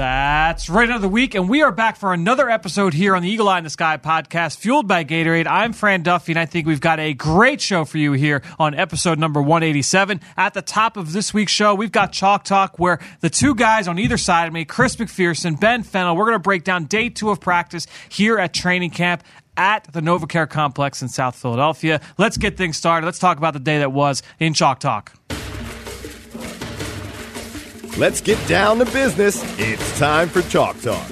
That's right the week, and we are back for another episode here on the Eagle Eye in the Sky podcast, fueled by Gatorade. I'm Fran Duffy, and I think we've got a great show for you here on episode number 187. At the top of this week's show, we've got Chalk Talk, where the two guys on either side of me, Chris McPherson, Ben Fennell, we're going to break down day two of practice here at training camp at the NovaCare Complex in South Philadelphia. Let's get things started. Let's talk about the day that was in Chalk Talk. Let's get down to business. It's time for Chalk Talk.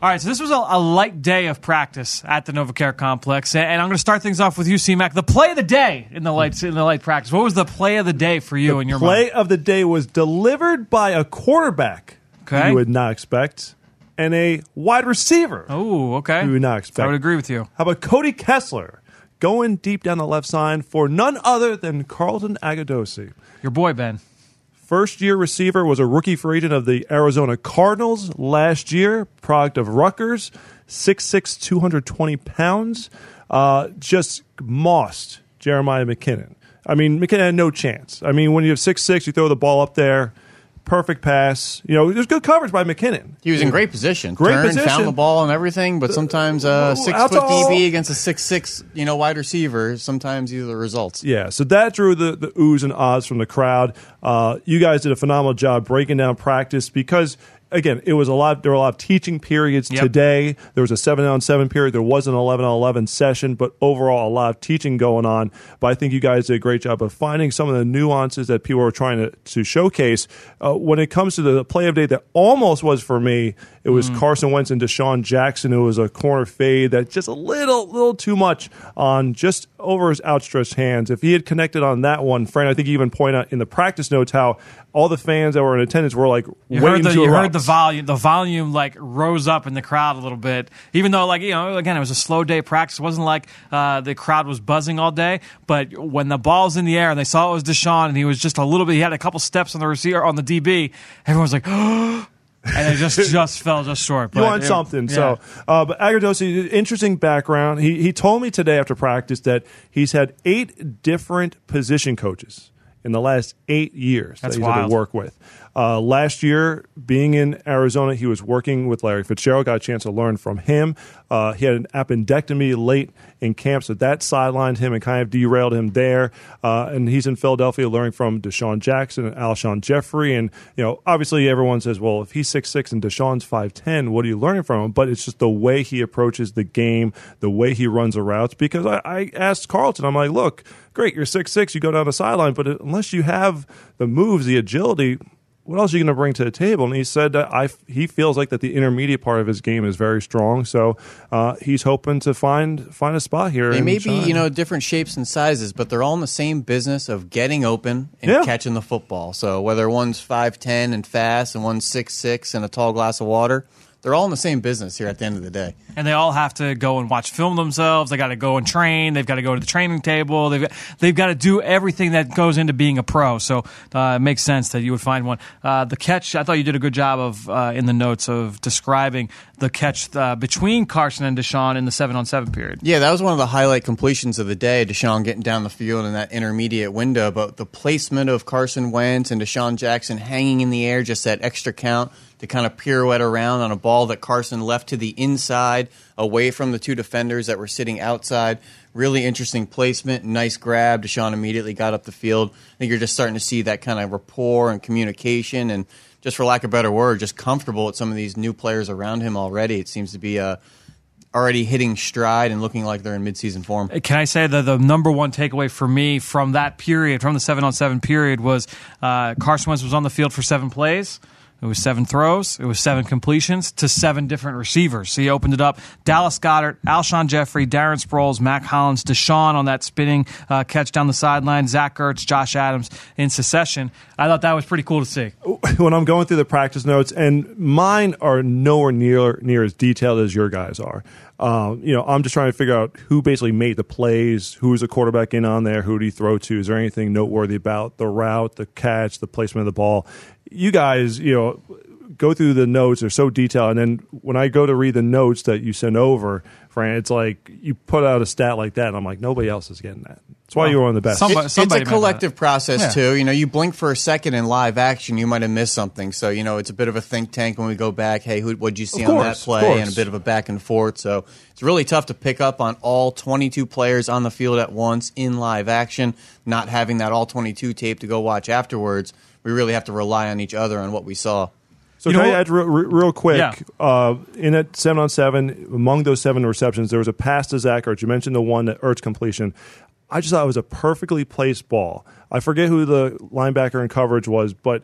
All right, so this was a, a light day of practice at the NovaCare complex, and I'm going to start things off with you, C-Mac. The play of the day in the light in the light practice. What was the play of the day for you the in your play mind? of the day was delivered by a quarterback Okay. you would not expect, and a wide receiver Oh, okay. you would not expect. I would agree with you. How about Cody Kessler going deep down the left side for none other than Carlton Agudosi? Your boy Ben. First year receiver was a rookie free agent of the Arizona Cardinals last year, product of Rutgers, 6'6, 220 pounds. Uh, just mossed Jeremiah McKinnon. I mean, McKinnon had no chance. I mean, when you have 6'6, you throw the ball up there, perfect pass. You know, there's good coverage by McKinnon. He was in great position. Great Turned, position. found the ball and everything, but sometimes a six That's foot all- DB against a six six, you know, wide receiver. Sometimes these are the results. Yeah, so that drew the, the oohs and ahs from the crowd. Uh, you guys did a phenomenal job breaking down practice because, again, it was a lot. There were a lot of teaching periods Yep. today. There was a seven on seven period. There was an eleven on eleven session, but overall, a lot of teaching going on. But I think you guys did a great job of finding some of the nuances that people were trying to, to showcase. Uh, when it comes to the play of day that almost was for me, it was Carson Wentz and DeSean Jackson. It was a corner fade that just a little, little too much on just over his outstretched hands. If he had connected on that one, Fran, I think you even point out in the practice notes how all the fans that were in attendance were like You waiting heard the to you erupt. heard the volume. The volume like rose up in the crowd a little bit, even though like you know again it was a slow day practice. It wasn't like uh, the crowd was buzzing all day. But when the ball's in the air and they saw it was DeSean and he was just a little bit, he had a couple steps on the receiver on the DB. Everyone was like. and it just just fell just short. you want it- something. yeah. So, uh, but Agudosi, interesting background. He he told me today after practice that he's had eight different position coaches in the last eight years That's that he's had wild. to work with. Uh, last year, being in Arizona, he was working with Larry Fitzgerald. Got a chance to learn from him. Uh, he had an appendectomy late in camp, so that sidelined him and kind of derailed him there. Uh, and he's in Philadelphia learning from DeSean Jackson and Alshon Jeffery. And you know, obviously, everyone says, "Well, if he's six six and DeSean's five ten, what are you learning from him?" But it's just the way he approaches the game, the way he runs the routes. Because I, I asked Carlton, I'm like, "Look, great, you're six six, you go down the sideline, but unless you have the moves, the agility." What else are you going to bring to the table? And he said that I, he feels like that the intermediate part of his game is very strong. So uh, he's hoping to find find a spot here. They may be, shine. you know, different shapes and sizes, but they're all in the same business of getting open and Yeah. catching the football. So whether one's five ten and fast and one's six six and a tall glass of water, they're all in the same business here at the end of the day. and they all have to go and watch film themselves. They got to go and train. They've got to go to the training table. They've got, they've got to do everything that goes into being a pro. So uh, it makes sense that you would find one. Uh, the catch, I thought you did a good job of uh, in the notes of describing the catch uh, between Carson and DeSean in the seven on seven period. Yeah, that was one of the highlight completions of the day. DeSean getting down the field in that intermediate window, but the placement of Carson Wentz and DeSean Jackson hanging in the air, just that extra count to kind of pirouette around on a ball that Carson left to the inside, away from the two defenders that were sitting outside. Really interesting placement, nice grab. DeSean immediately got up the field. I think you're just starting to see that kind of rapport and communication, and just for lack of a better word, just comfortable with some of these new players around him already. It seems to be a already hitting stride and looking like they're in midseason form. Can I say that the number one takeaway for me from that period, from the seven on seven period, was uh, Carson Wentz was on the field for seven plays. It was seven throws. It was seven completions to seven different receivers. So he opened it up. Dallas Goedert, Alshon Jeffery, Darren Sproles, Mack Hollins, DeSean on that spinning uh, catch down the sideline, Zach Ertz, Josh Adams in succession. I thought that was pretty cool to see. when I'm going through the practice notes, and mine are nowhere near near as detailed as your guys are. Um, you know, I'm just trying to figure out who basically made the plays, who's the quarterback in on there, who did he throw to? Is there anything noteworthy about the route, the catch, the placement of the ball? You guys, you know, go through the notes; they're so detailed. And then when I go to read the notes that you send over, Fran, it's like you put out a stat like that, and I'm like, nobody else is getting that. That's why you were on the best. Somebody- It- somebody it's a collective process Yeah. too. You know, you blink for a second in live action, you might have missed something. So you know, it's a bit of a think tank when we go back. Hey, who what'd you see Of on that play? And a bit of a back and forth. So it's really tough to pick up on all 22 players on the field at once in live action. Not having that all 22 tape to go watch afterwards, we really have to rely on each other on what we saw. So You can know I add real, real quick? Yeah. Uh, in that seven on seven, among those seven receptions, there was a pass to Zach Ertz. You mentioned the one that Ertz completion. I just thought it was a perfectly placed ball. I forget who the linebacker in coverage was, but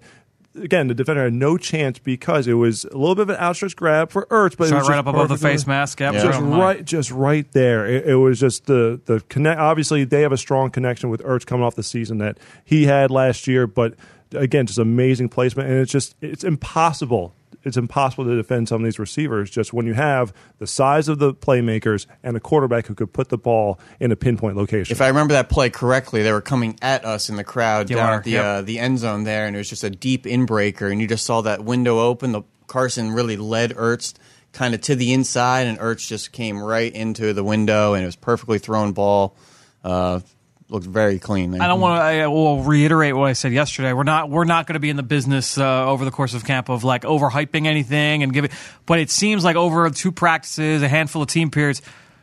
again, the defender had no chance because it was a little bit of an outstretched grab for Ertz, but it was right just up above the face mask. Yeah. just right, just right there. It, it was just the the connect. Obviously, they have a strong connection with Ertz coming off the season that he had last year. But again, just amazing placement, and it's just it's impossible. It's impossible to defend some of these receivers just when you have the size of the playmakers and a quarterback who could put the ball in a pinpoint location. If I remember that play correctly, they were coming at us in the crowd They down were, at the yep. uh, the end zone there, and it was just a deep inbreaker, and you just saw that window open. The Carson really led Ertz kind of to the inside, and Ertz just came right into the window, and it was perfectly thrown ball. Uh, looked very clean. I don't want to. I will reiterate what I said yesterday. We're not. We're not going to be in the business uh, over the course of camp of like overhyping anything and giving. But it seems like over two practices, a handful of team periods,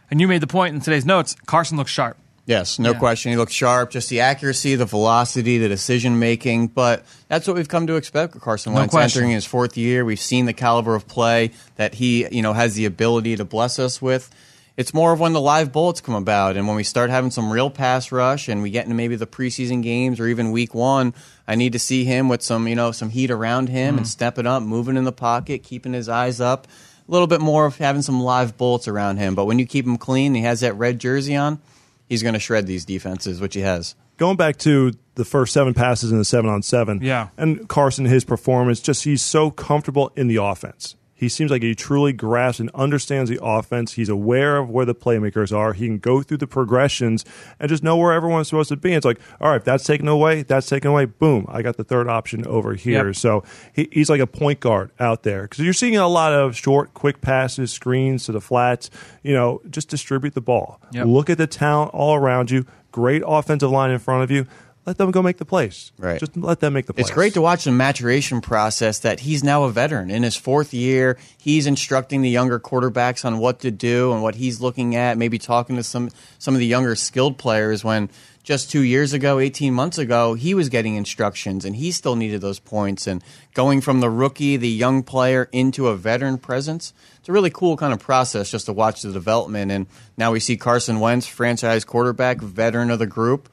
and you made the point in today's notes. Carson looks sharp. Yes, no Yeah. question. He looked sharp. Just the accuracy, the velocity, the decision making. But that's what we've come to expect with Carson No Wentz question. entering his fourth year. We've seen the caliber of play that he, you know, has the ability to bless us with. It's more of when the live bullets come about and when we start having some real pass rush and we get into maybe the preseason games or even week one. I need to see him with some, you know, some heat around him Mm. and stepping up, moving in the pocket, keeping his eyes up. A little bit more of having some live bullets around him. But when you keep him clean, he has that red jersey on he's going to shred these defenses, which he has. going back to the first seven passes in the seven on seven, Yeah. and Carson, his performance, just he's so comfortable in the offense. He seems like he truly grasps and understands the offense. He's aware of where the playmakers are. He can go through the progressions and just know where everyone's supposed to be. It's like, all right, if that's taken away, that's taken away. Boom, I got the third option over here. Yep. So he, he's like a point guard out there because you're seeing a lot of short, quick passes, screens to the flats. You know, just distribute the ball. Yep. Look at the talent all around you. Great offensive line in front of you. Let them go make the plays. Right. Just let them make the plays. It's great to watch the maturation process that he's now a veteran. In his fourth year, he's instructing the younger quarterbacks on what to do and what he's looking at, maybe talking to some, some of the younger skilled players when just two years ago, 18 months ago, he was getting instructions and he still needed those points. And going from the rookie, the young player, into a veteran presence, it's a really cool kind of process just to watch the development. And now we see Carson Wentz, franchise quarterback, veteran of the group.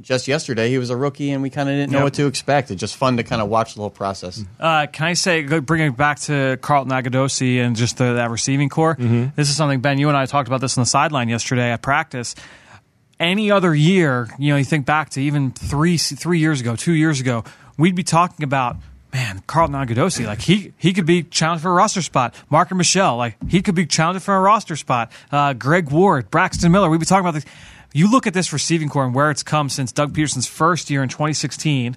Just yesterday, he was a rookie, and we kind of didn't know Yep. what to expect. It's just fun to kind of watch the whole process. Uh, can I say, go- bring it back to Carlton Agudosi and just the, that receiving core? This is something, Ben, you and I talked about this on the sideline yesterday at practice. Any other year, you know, you think back to even three three years ago, two years ago, we'd be talking about, man, Carlton Agudosi, like he he could be challenged for a roster spot. Marken Michel, like he could be challenged for a roster spot. Uh, Greg Ward, Braxton Miller, we'd be talking about this. You look at this receiving core and where it's come since Doug Pederson's first year in 2016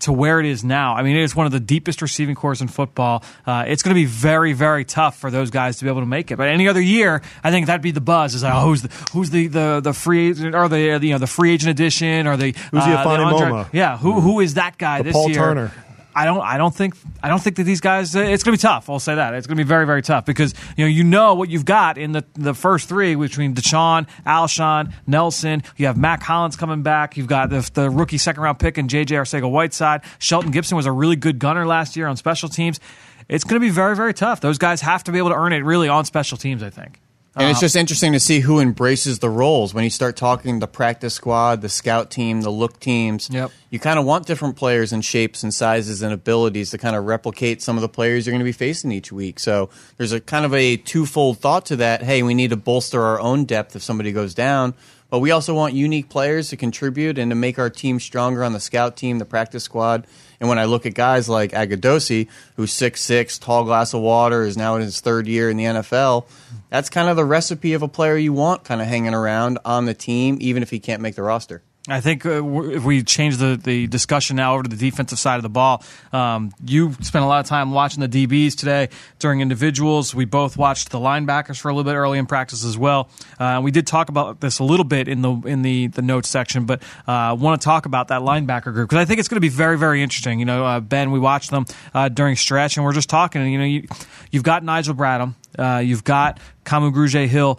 to where it is now. I mean, it is one of the deepest receiving cores in football. Uh, it's going to be very, very tough for those guys to be able to make it. But any other year, I think that'd be the buzz. Is like, oh, who's the who's the the, the free agent or the you know the free agent edition or the Who's the Afani undrafted- Moma? Yeah, who who is that guy this Paul year? Turner. I don't. I don't think. I don't think that these guys. Uh, it's going to be tough. I'll say that it's going to be very, very tough because you know you know what you've got in the the first three between DeSean, Alshon, Nelson. You have Mack Hollins coming back. You've got the, the rookie second round pick and JJ Arcega Whiteside. Shelton Gibson was a really good gunner last year on special teams. It's going to be very, very tough. Those guys have to be able to earn it really on special teams. I think. And it's uh-huh. just interesting to see who embraces the roles when you start talking the practice squad, the scout team, the look teams. Yep. You kind of want different players and shapes and sizes and abilities to kind of replicate some of the players you're going to be facing each week. So there's a kind of a twofold thought to that. Hey, we need to bolster our own depth if somebody goes down. But we also want unique players to contribute and to make our team stronger on the scout team, the practice squad. And when I look at guys like Agudosi, who's six six, tall glass of water, is now in his third year in the NFL, that's kind of the recipe of a player you want kind of hanging around on the team, even if he can't make the roster. I think uh, if we change the, the discussion now over to the defensive side of the ball, um, you spent a lot of time watching the DBs today during individuals. We both watched the linebackers for a little bit early in practice as well. Uh, we did talk about this a little bit in the in the, the notes section, but I uh, want to talk about that linebacker group because I think it's going to be very very interesting. You know, uh, Ben, we watched them uh, during stretch, and we're just talking. You know, you, you've got Nigel Bradham, uh, you've got Kamu Grugier Hill.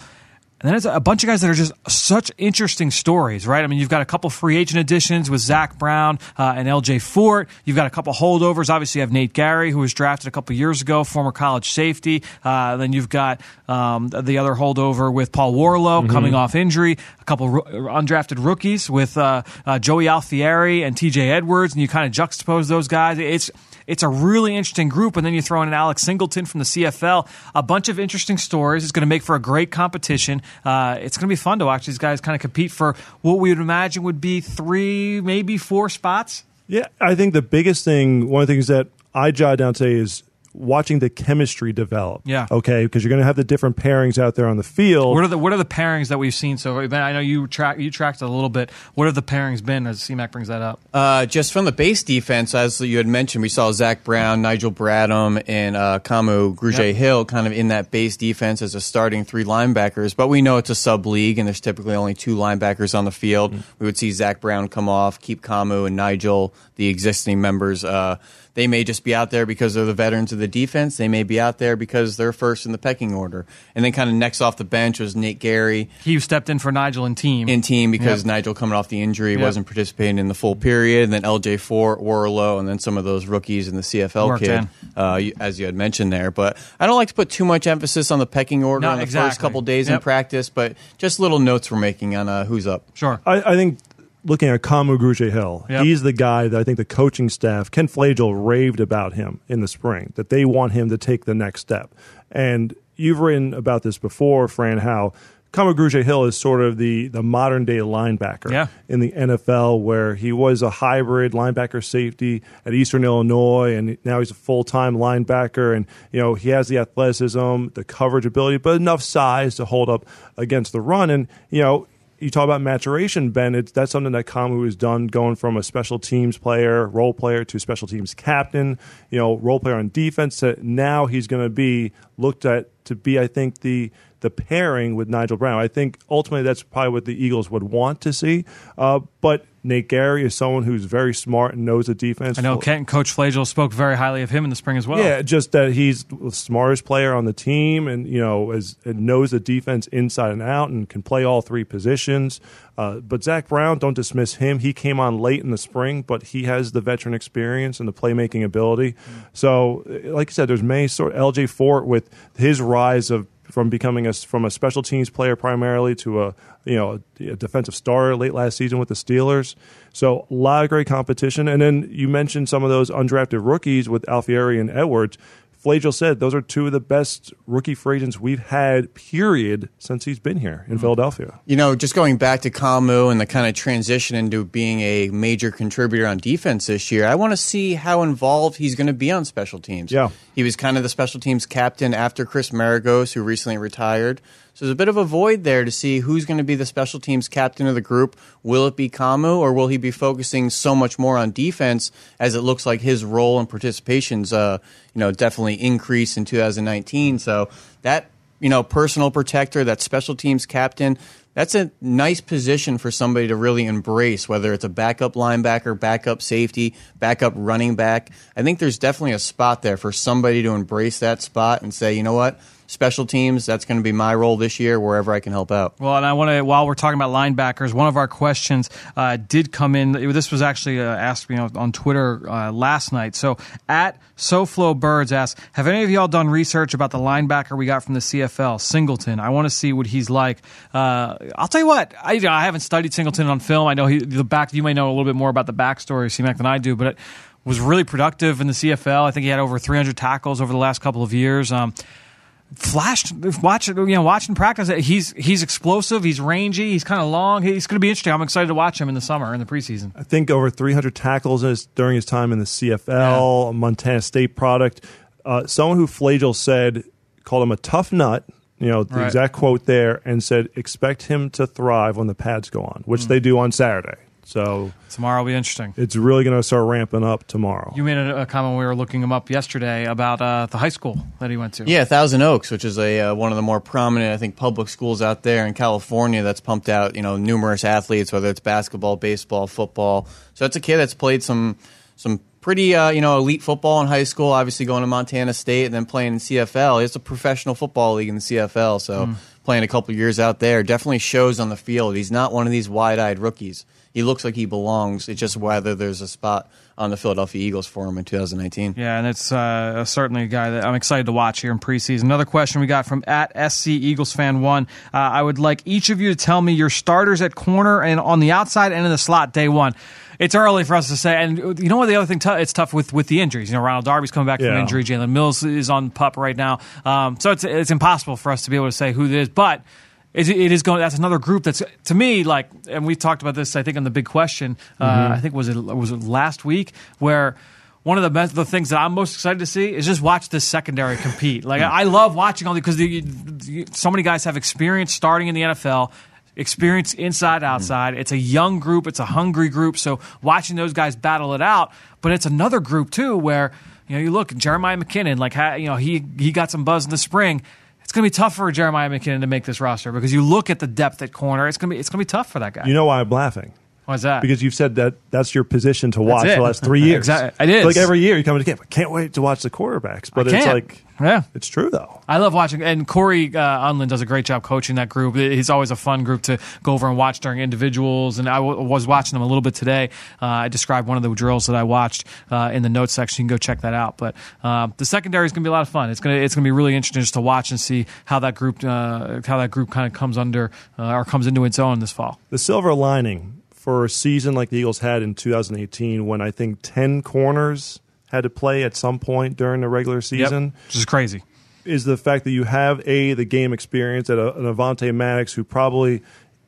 And then it's a bunch of guys that are just such interesting stories, right? I mean, you've got a couple free agent additions with Zach Brown uh, and LJ Fort. You've got a couple holdovers. Obviously, you have Nate Gerry, who was drafted a couple years ago, former college safety. Uh, then you've got um, the other holdover with Paul Worrilow mm-hmm. coming off injury. A couple ro- undrafted rookies with uh, uh Joey Alfieri and TJ Edwards, and you kind of juxtapose those guys. It's it's a really interesting group. And then you throw in Alex Singleton from the CFL. A bunch of interesting stories. It's going to make for a great competition. Uh, it's going to be fun to watch these guys kind of compete for what we would imagine would be three, maybe four spots. Yeah, I think the biggest thing, one of the things that I jotted down today is watching the chemistry develop. Yeah. Okay, because you're going to have the different pairings out there on the field. What are the What are the pairings that we've seen so? Ben, I know you track you tracked a little bit. What have the pairings been as CMAC brings that up? Uh, just from the base defense, as you had mentioned, we saw Zach Brown, Nigel Bradham, and uh, Kamu Grugier yep. Hill kind of in that base defense as a starting three linebackers. But we know it's a sub league, and there's typically only two linebackers on the field. Mm-hmm. We would see Zach Brown come off, keep Kamu and Nigel, the existing members. Uh, they may just be out there because they're the veterans of the defense. They may be out there because they're first in the pecking order. And then kind of next off the bench was Nate Gerry. He stepped in for Nigel in team. In team because yep. Nigel coming off the injury yep. wasn't participating in the full period. And then LJ Fort, Worrilow, and then some of those rookies in the CFL Worked kid, uh, as you had mentioned there. But I don't like to put too much emphasis on the pecking order no, on the exactly. first couple days yep. in practice, but just little notes we're making on uh, who's up. Sure. I, I think looking at Kamu Grugier Hill, yep. he's the guy that I think the coaching staff, Ken Flajole, raved about him in the spring, that they want him to take the next step. And you've written about this before, Fran, how Kamu Grugier Hill is sort of the, the modern day linebacker yeah. in the NFL, where he was a hybrid linebacker safety at Eastern Illinois, and now he's a full time linebacker. And you know he has the athleticism, the coverage ability, but enough size to hold up against the run. And you know you talk about maturation, Ben. It's, that's something that Kamu has done, going from a special teams player, role player, to special teams captain. You know, role player on defense. To now he's going to be looked at to be, I think, the the pairing with Nigel Brown. I think ultimately that's probably what the Eagles would want to see. Uh, but Nate Gerry is someone who's very smart and knows the defense. I know Kent Coach Flajole spoke very highly of him in the spring as well. Yeah, just that he's the smartest player on the team, and you know, is, and knows the defense inside and out, and can play all three positions. Uh, but Zach Brown, don't dismiss him. He came on late in the spring, but he has the veteran experience and the playmaking ability. So, like I said, there's many sort. Of LJ Fort with his rise of from becoming a from a special teams player primarily to a you know a defensive starter late last season with the Steelers. So a lot of great competition. And then you mentioned some of those undrafted rookies with Alfieri and Edwards. Flajole said those are two of the best rookie free agents we've had, period, since he's been here in mm-hmm. Philadelphia. You know, just going back to Kamu and the kind of transition into being a major contributor on defense this year, I want to see how involved he's going to be on special teams. Yeah. He was kind of the special teams captain after Chris Maragos, who recently retired. So there's a bit of a void there to see who's going to be the special teams captain of the group. Will it be Kamu, or will he be focusing so much more on defense as it looks like his role and participations, uh, you know, definitely increase in 2019. So that you know, personal protector, that special teams captain, that's a nice position for somebody to really embrace, whether it's a backup linebacker, backup safety, backup running back. I think there's definitely a spot there for somebody to embrace that spot and say, you know what, special teams, that's going to be my role this year wherever I can help out. Well, and I want to, while we're talking about linebackers, one of our questions uh, did come in. This was actually uh, asked you know, on Twitter uh, last night. So at SoFlo Birds asks, have any of y'all done research about the linebacker we got from the CFL, Singleton? I want to see what he's like. Uh, I'll tell you what, I, you know, I haven't studied Singleton on film. I know he, the back. You may know a little bit more about the backstory, CMAC, than I do, but. It, was really productive in the CFL. I think he had over 300 tackles over the last couple of years. Um, flashed watching you know watching practice he's he's explosive he's rangy he's kind of long he's going to be interesting i'm excited to watch him in the summer in the preseason I think over 300 tackles during his time in the CFL, a Montana State product. Uh, someone who Flajole said called him a tough nut. You know the Right. exact quote there, and said expect him to thrive when the pads go on, which they do on Saturday. So tomorrow will be interesting it's really going to start ramping up tomorrow. you made a, a comment we were looking him up yesterday about uh, the high school that he went to Yeah, Thousand Oaks, which is a uh, one of the more prominent, I think, public schools out there in California. That's pumped out, you know, numerous athletes, whether it's basketball, baseball, football. So that's a kid that's played some some pretty, uh, you know, elite football in high school. Obviously, going to Montana State and then playing in CFL. It's a professional football league in the CFL. So playing a couple years out there definitely shows on the field. He's not one of these wide-eyed rookies. He looks like he belongs. It's just whether there's a spot on the Philadelphia Eagles for him in 2019. Yeah, and it's uh, certainly a guy that I'm excited to watch here in preseason. Another question we got from at SC Eagles fan one. Uh, I would like each of you to tell me your starters at corner and on the outside and in the slot day one. It's early for us to say, and you know what? The other thing, t- it's tough with, with the injuries. You know, Ronald Darby's coming back from injury. Jalen Mills is on pup right now, um, so it's it's impossible for us to be able to say who it is. But it, it is going. That's another group that's to me like, and we talked about this. I think on the big question. Uh, I think was it was it last week where one of the best the things that I'm most excited to see is just watch this secondary compete. Like I love watching all the because the, the- so many guys have experience starting in the NFL. Experience inside, outside. It's a young group. It's a hungry group. So watching those guys battle it out, but it's another group too where you know you look Jeremiah McKinnon. Like you know he he got some buzz in the spring. It's going to be tough for Jeremiah McKinnon to make this roster because you look at the depth at corner. It's going to be it's going to be tough for that guy. You know why I'm laughing? Why's that? Because you've said that that's your position to watch it. for the last three years. Exactly. It is. Like every year you come to camp. I can't wait to watch the quarterbacks. But I it's can't. like, Yeah. it's true though. I love watching, and Corey uh, Undlin does a great job coaching that group. He's always a fun group to go over and watch during individuals. And I w- was watching them a little bit today. Uh, I described one of the drills that I watched uh, in the notes section. You can go check that out. But uh, the secondary is going to be a lot of fun. It's going to it's going to be really interesting just to watch and see how that group uh, how that group kind of comes under uh, or comes into its own this fall. The silver lining for a season like the Eagles had in 2018, when I think 10 corners had to play at some point during the regular season, which is crazy. is the fact that you have a the game experience at a, an Avonte Maddox who probably,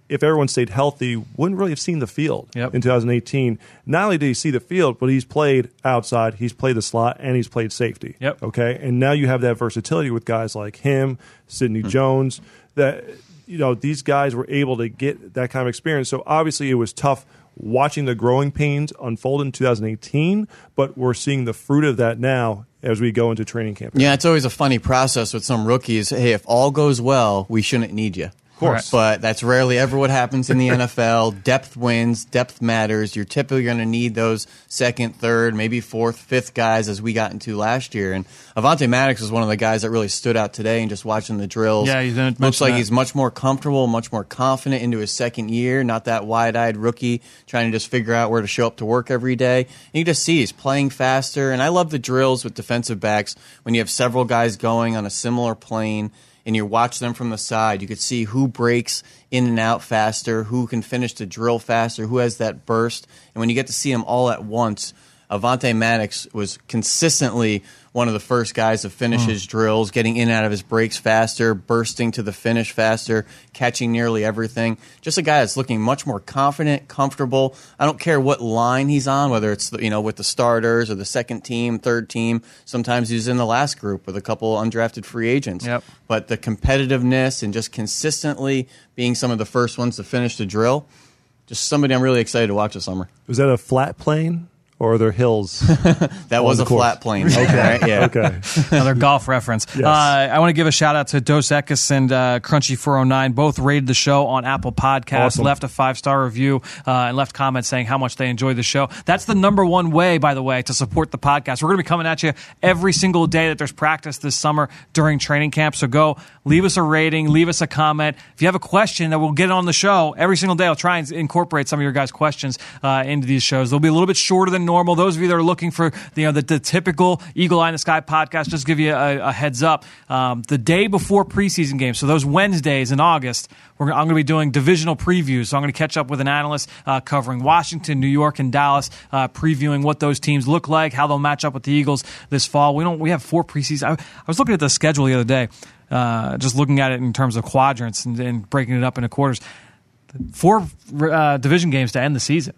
if everyone stayed healthy, wouldn't really have seen the field Yep. in 2018. Not only did he see the field, but he's played outside, he's played the slot, and he's played safety. Yep. Okay, and now you have that versatility with guys like him, Sidney hmm. Jones. That you know these guys were able to get that kind of experience. So obviously it was tough watching the growing pains unfold in 2018, but we're seeing the fruit of that now as we go into training camp. Yeah, it's always a funny process with some rookies. Hey, if all goes well, we shouldn't need you. Of course. But that's rarely ever what happens in the NFL. Depth wins, depth matters. You're typically going to need those second, third, maybe fourth, fifth guys as we got into last year. And Avonte Maddox was one of the guys that really stood out today and just watching the drills. Yeah, he's didn't Looks like that. he's much more comfortable, much more confident into his second year, not that wide eyed rookie trying to just figure out where to show up to work every day. And you just see he's playing faster. And I love the drills with defensive backs when you have several guys going on a similar plane and you watch them from the side. You could see who breaks in and out faster, who can finish the drill faster, who has that burst. And when you get to see them all at once, Avonte Maddox was consistently one of the first guys to finish hmm. his drills, getting in and out of his breaks faster, bursting to the finish faster, catching nearly everything. Just a guy that's looking much more confident, comfortable. I don't care what line he's on, whether it's you know with the starters or the second team, third team. Sometimes he's in the last group with a couple undrafted free agents. Yep. But the competitiveness and just consistently being some of the first ones to finish the drill, just somebody I'm really excited to watch this summer. Was that a flat plane or are there hills? That was a course. flat plane. Okay. Right? Yeah. okay. Another golf reference. Uh, I want to give a shout out to Dos Equis and uh, Crunchy409. Both rated the show on Apple Podcasts, Awesome. left a five star review, uh, and left comments saying how much they enjoyed the show. That's the number one way, by the way, to support the podcast. We're going to be coming at you every single day that there's practice this summer during training camp. So go leave us a rating, leave us a comment. If you have a question that we'll get on the show every single day, I'll try and incorporate some of your guys' questions uh, into these shows. They'll be a little bit shorter than normal. Those of you that are looking for you know the, the typical Eagle Eye in the Sky podcast, just give you a, a heads up. Um, the day before preseason games, so those Wednesdays in August, I'm going to be doing divisional previews. So I'm going to catch up with an analyst uh, covering Washington, New York, and Dallas, uh, previewing what those teams look like, how they'll match up with the Eagles this fall. We don't. We have four preseason. I, I was looking at the schedule the other day, uh, just looking at it in terms of quadrants and, and breaking it up into quarters. Four uh, division games to end the season.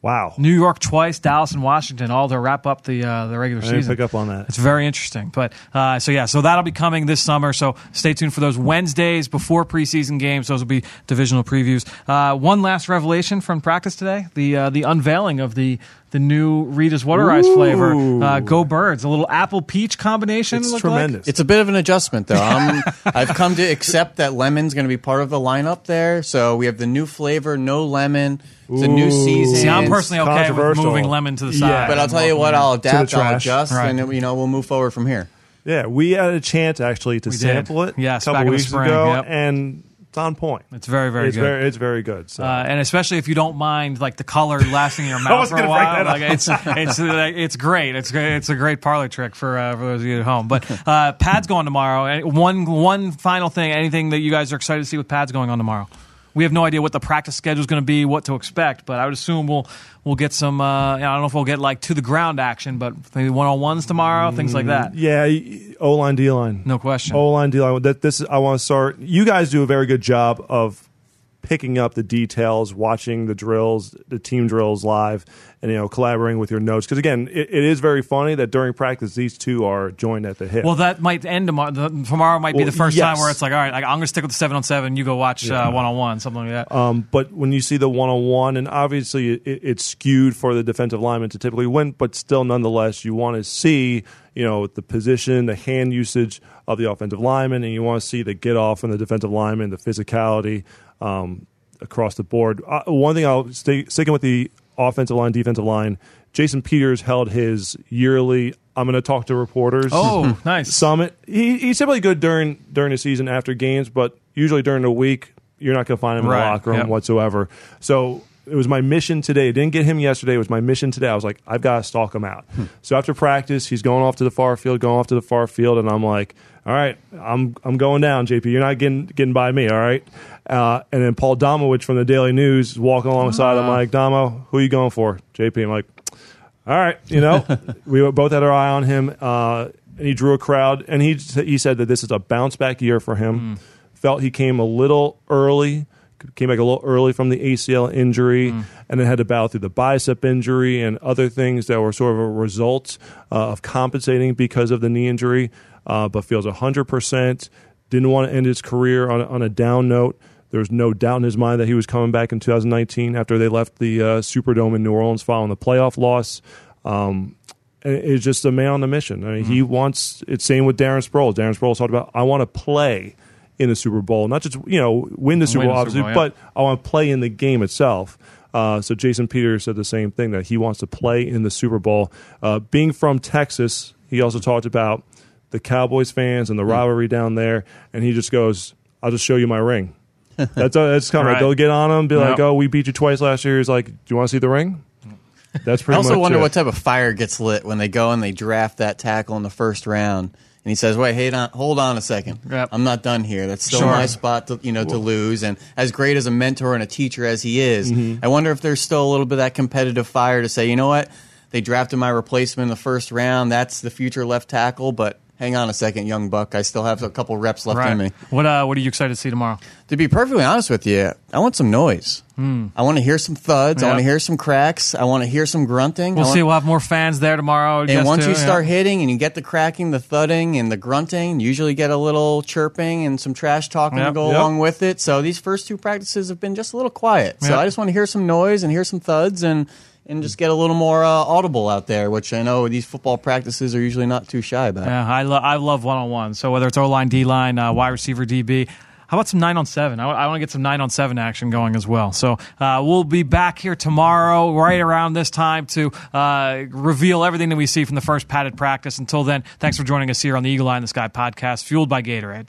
Wow. New York twice, Dallas and Washington, all to wrap up the uh, the regular I season. pick up on that. It's very interesting. But uh, so yeah, so that'll be coming this summer. So stay tuned for those Wednesdays before preseason games. Those will be divisional previews. Uh, one last revelation from practice today: the uh, the unveiling of the the new Rita's Water Ice flavor. Uh, Go Birds, a little apple peach combination. It's looked like. tremendous. It's a bit of an adjustment, though. I'm, I've come to accept that lemon's going to be part of the lineup there. So we have the new flavor, no lemon. It's a new season. See, I'm personally okay with moving lemon to the Yeah. side. But I'll tell you what, I'll adapt, I'll adjust, Right. and you know we'll move forward from here. Yeah, we had a chance actually to We did. sample it Yes, a couple back in the weeks spring, ago, yep. and it's on point. It's very, very it's good. Very, it's very good. So. Uh, and especially if you don't mind like the color lasting in your mouth was for a while, like it's it's uh, it's great. It's. It's a great parlor trick for uh, for those of you at home. But uh, Pad's going tomorrow. One one final thing. Anything that you guys are excited to see with Pad's going on tomorrow? We have no idea what the practice schedule is going to be, what to expect, but I would assume we'll we'll get some. Uh, I don't know if we'll get like to the ground action, but maybe one on ones tomorrow, things like that. yeah, O line, D line, No question. O line, D line. That this is, I want to start. You guys do a very good job of picking up the details, watching the drills, the team drills live, and you know collaborating with your notes. Because again, it, it is very funny that during practice these two are joined at the hip. Well, that might end tomorrow. The, tomorrow might be Well, the first yes. time where it's like, all right, like, I'm going to stick with the seven on seven. You go watch one on one, something like that. Um, but when you see the one on one, and obviously it, it's skewed for the defensive lineman to typically win, but still, nonetheless, you want to see you know the position, the hand usage of the offensive lineman, and you want to see the get off from the defensive lineman, the physicality um, across the board. Uh, one thing I'll stay sticking with the offensive line, defensive line. Jason Peters held his yearly. I'm going to talk to reporters. oh, nice. Summit. He, he's typically good during during the season after games, but usually during the week you're not going to find him in the locker room Yep. whatsoever. So it was my mission today. Didn't get him yesterday. It was my mission today. I was like, I've got to stalk him out. So after practice, he's going off to the far field, going off to the far field, and I'm like, all right, I'm I'm going down, JP. You're not getting getting by me, all right. Uh, and then Paul Domowitch from the Daily News is walking alongside. I'm like, Domo, who are you going for? JP. I'm like, all right, you know, we both had our eye on him, uh, and he drew a crowd, and he he said that this is a bounce back year for him. Felt he came a little early, came back a little early from the ACL injury, and then had to battle through the bicep injury and other things that were sort of a result uh, of compensating because of the knee injury. Uh, but feels hundred percent. Didn't want to end his career on a, on a down note. There was no doubt in his mind that he was coming back in 2019 after they left the uh, Superdome in New Orleans following the playoff loss. Um, it's just a man on a mission. I mean, he Mm-hmm. wants. It's same with Darren Sproles. Darren Sproles talked about I want to play in the Super Bowl, not just you know win the Super Bowl, obviously, Super Bowl, yeah. but I want to play in the game itself. Uh, so Jason Peters said the same thing that he wants to play in the Super Bowl. Uh, being from Texas, he also talked about the Cowboys fans Hmm. and the rivalry down there, and he just goes, "I'll just show you my ring." That's uh, that's kind of Right. they'll get on him, be like, "Oh, we beat you twice last year." He's like, "Do you want to see the ring?" That's pretty. I also much wonder it. what type of fire gets lit when they go and they draft that tackle in the first round. And he says, "Wait, hey, on, hold on a second. Yep. I'm not done here. That's still Sure. my spot to you know to lose." And as great as a mentor and a teacher as he is, Mm-hmm. I wonder if there's still a little bit of that competitive fire to say, you know what, they drafted my replacement in the first round. That's the future left tackle, but. Hang on a second, young buck. I still have a couple reps left in me. What uh, What are you excited to see tomorrow? To be perfectly honest with you, I want some noise. I want to hear some thuds. I Hmm. Want to hear some cracks. I want to hear some grunting. We'll want- see. We'll have more fans there tomorrow. and once to- you yeah. start hitting and you get the cracking, the thudding, and the grunting, you usually get a little chirping and some trash talking Yep. to go Yep. along with it. So these first two practices have been just a little quiet. So Yep. I just want to hear some noise and hear some thuds and and just get a little more uh, audible out there, which I know these football practices are usually not too shy about. Yeah, I, lo- I love one on one. So whether it's O line, D line, uh, wide receiver, DB. How about some nine on seven? I, want to get some nine on seven action going as well. So uh, we'll be back here tomorrow, right around this time, to uh, reveal everything that we see from the first padded practice. Until then, thanks for joining us here on the Eagle Eye in the Sky podcast, fueled by Gatorade.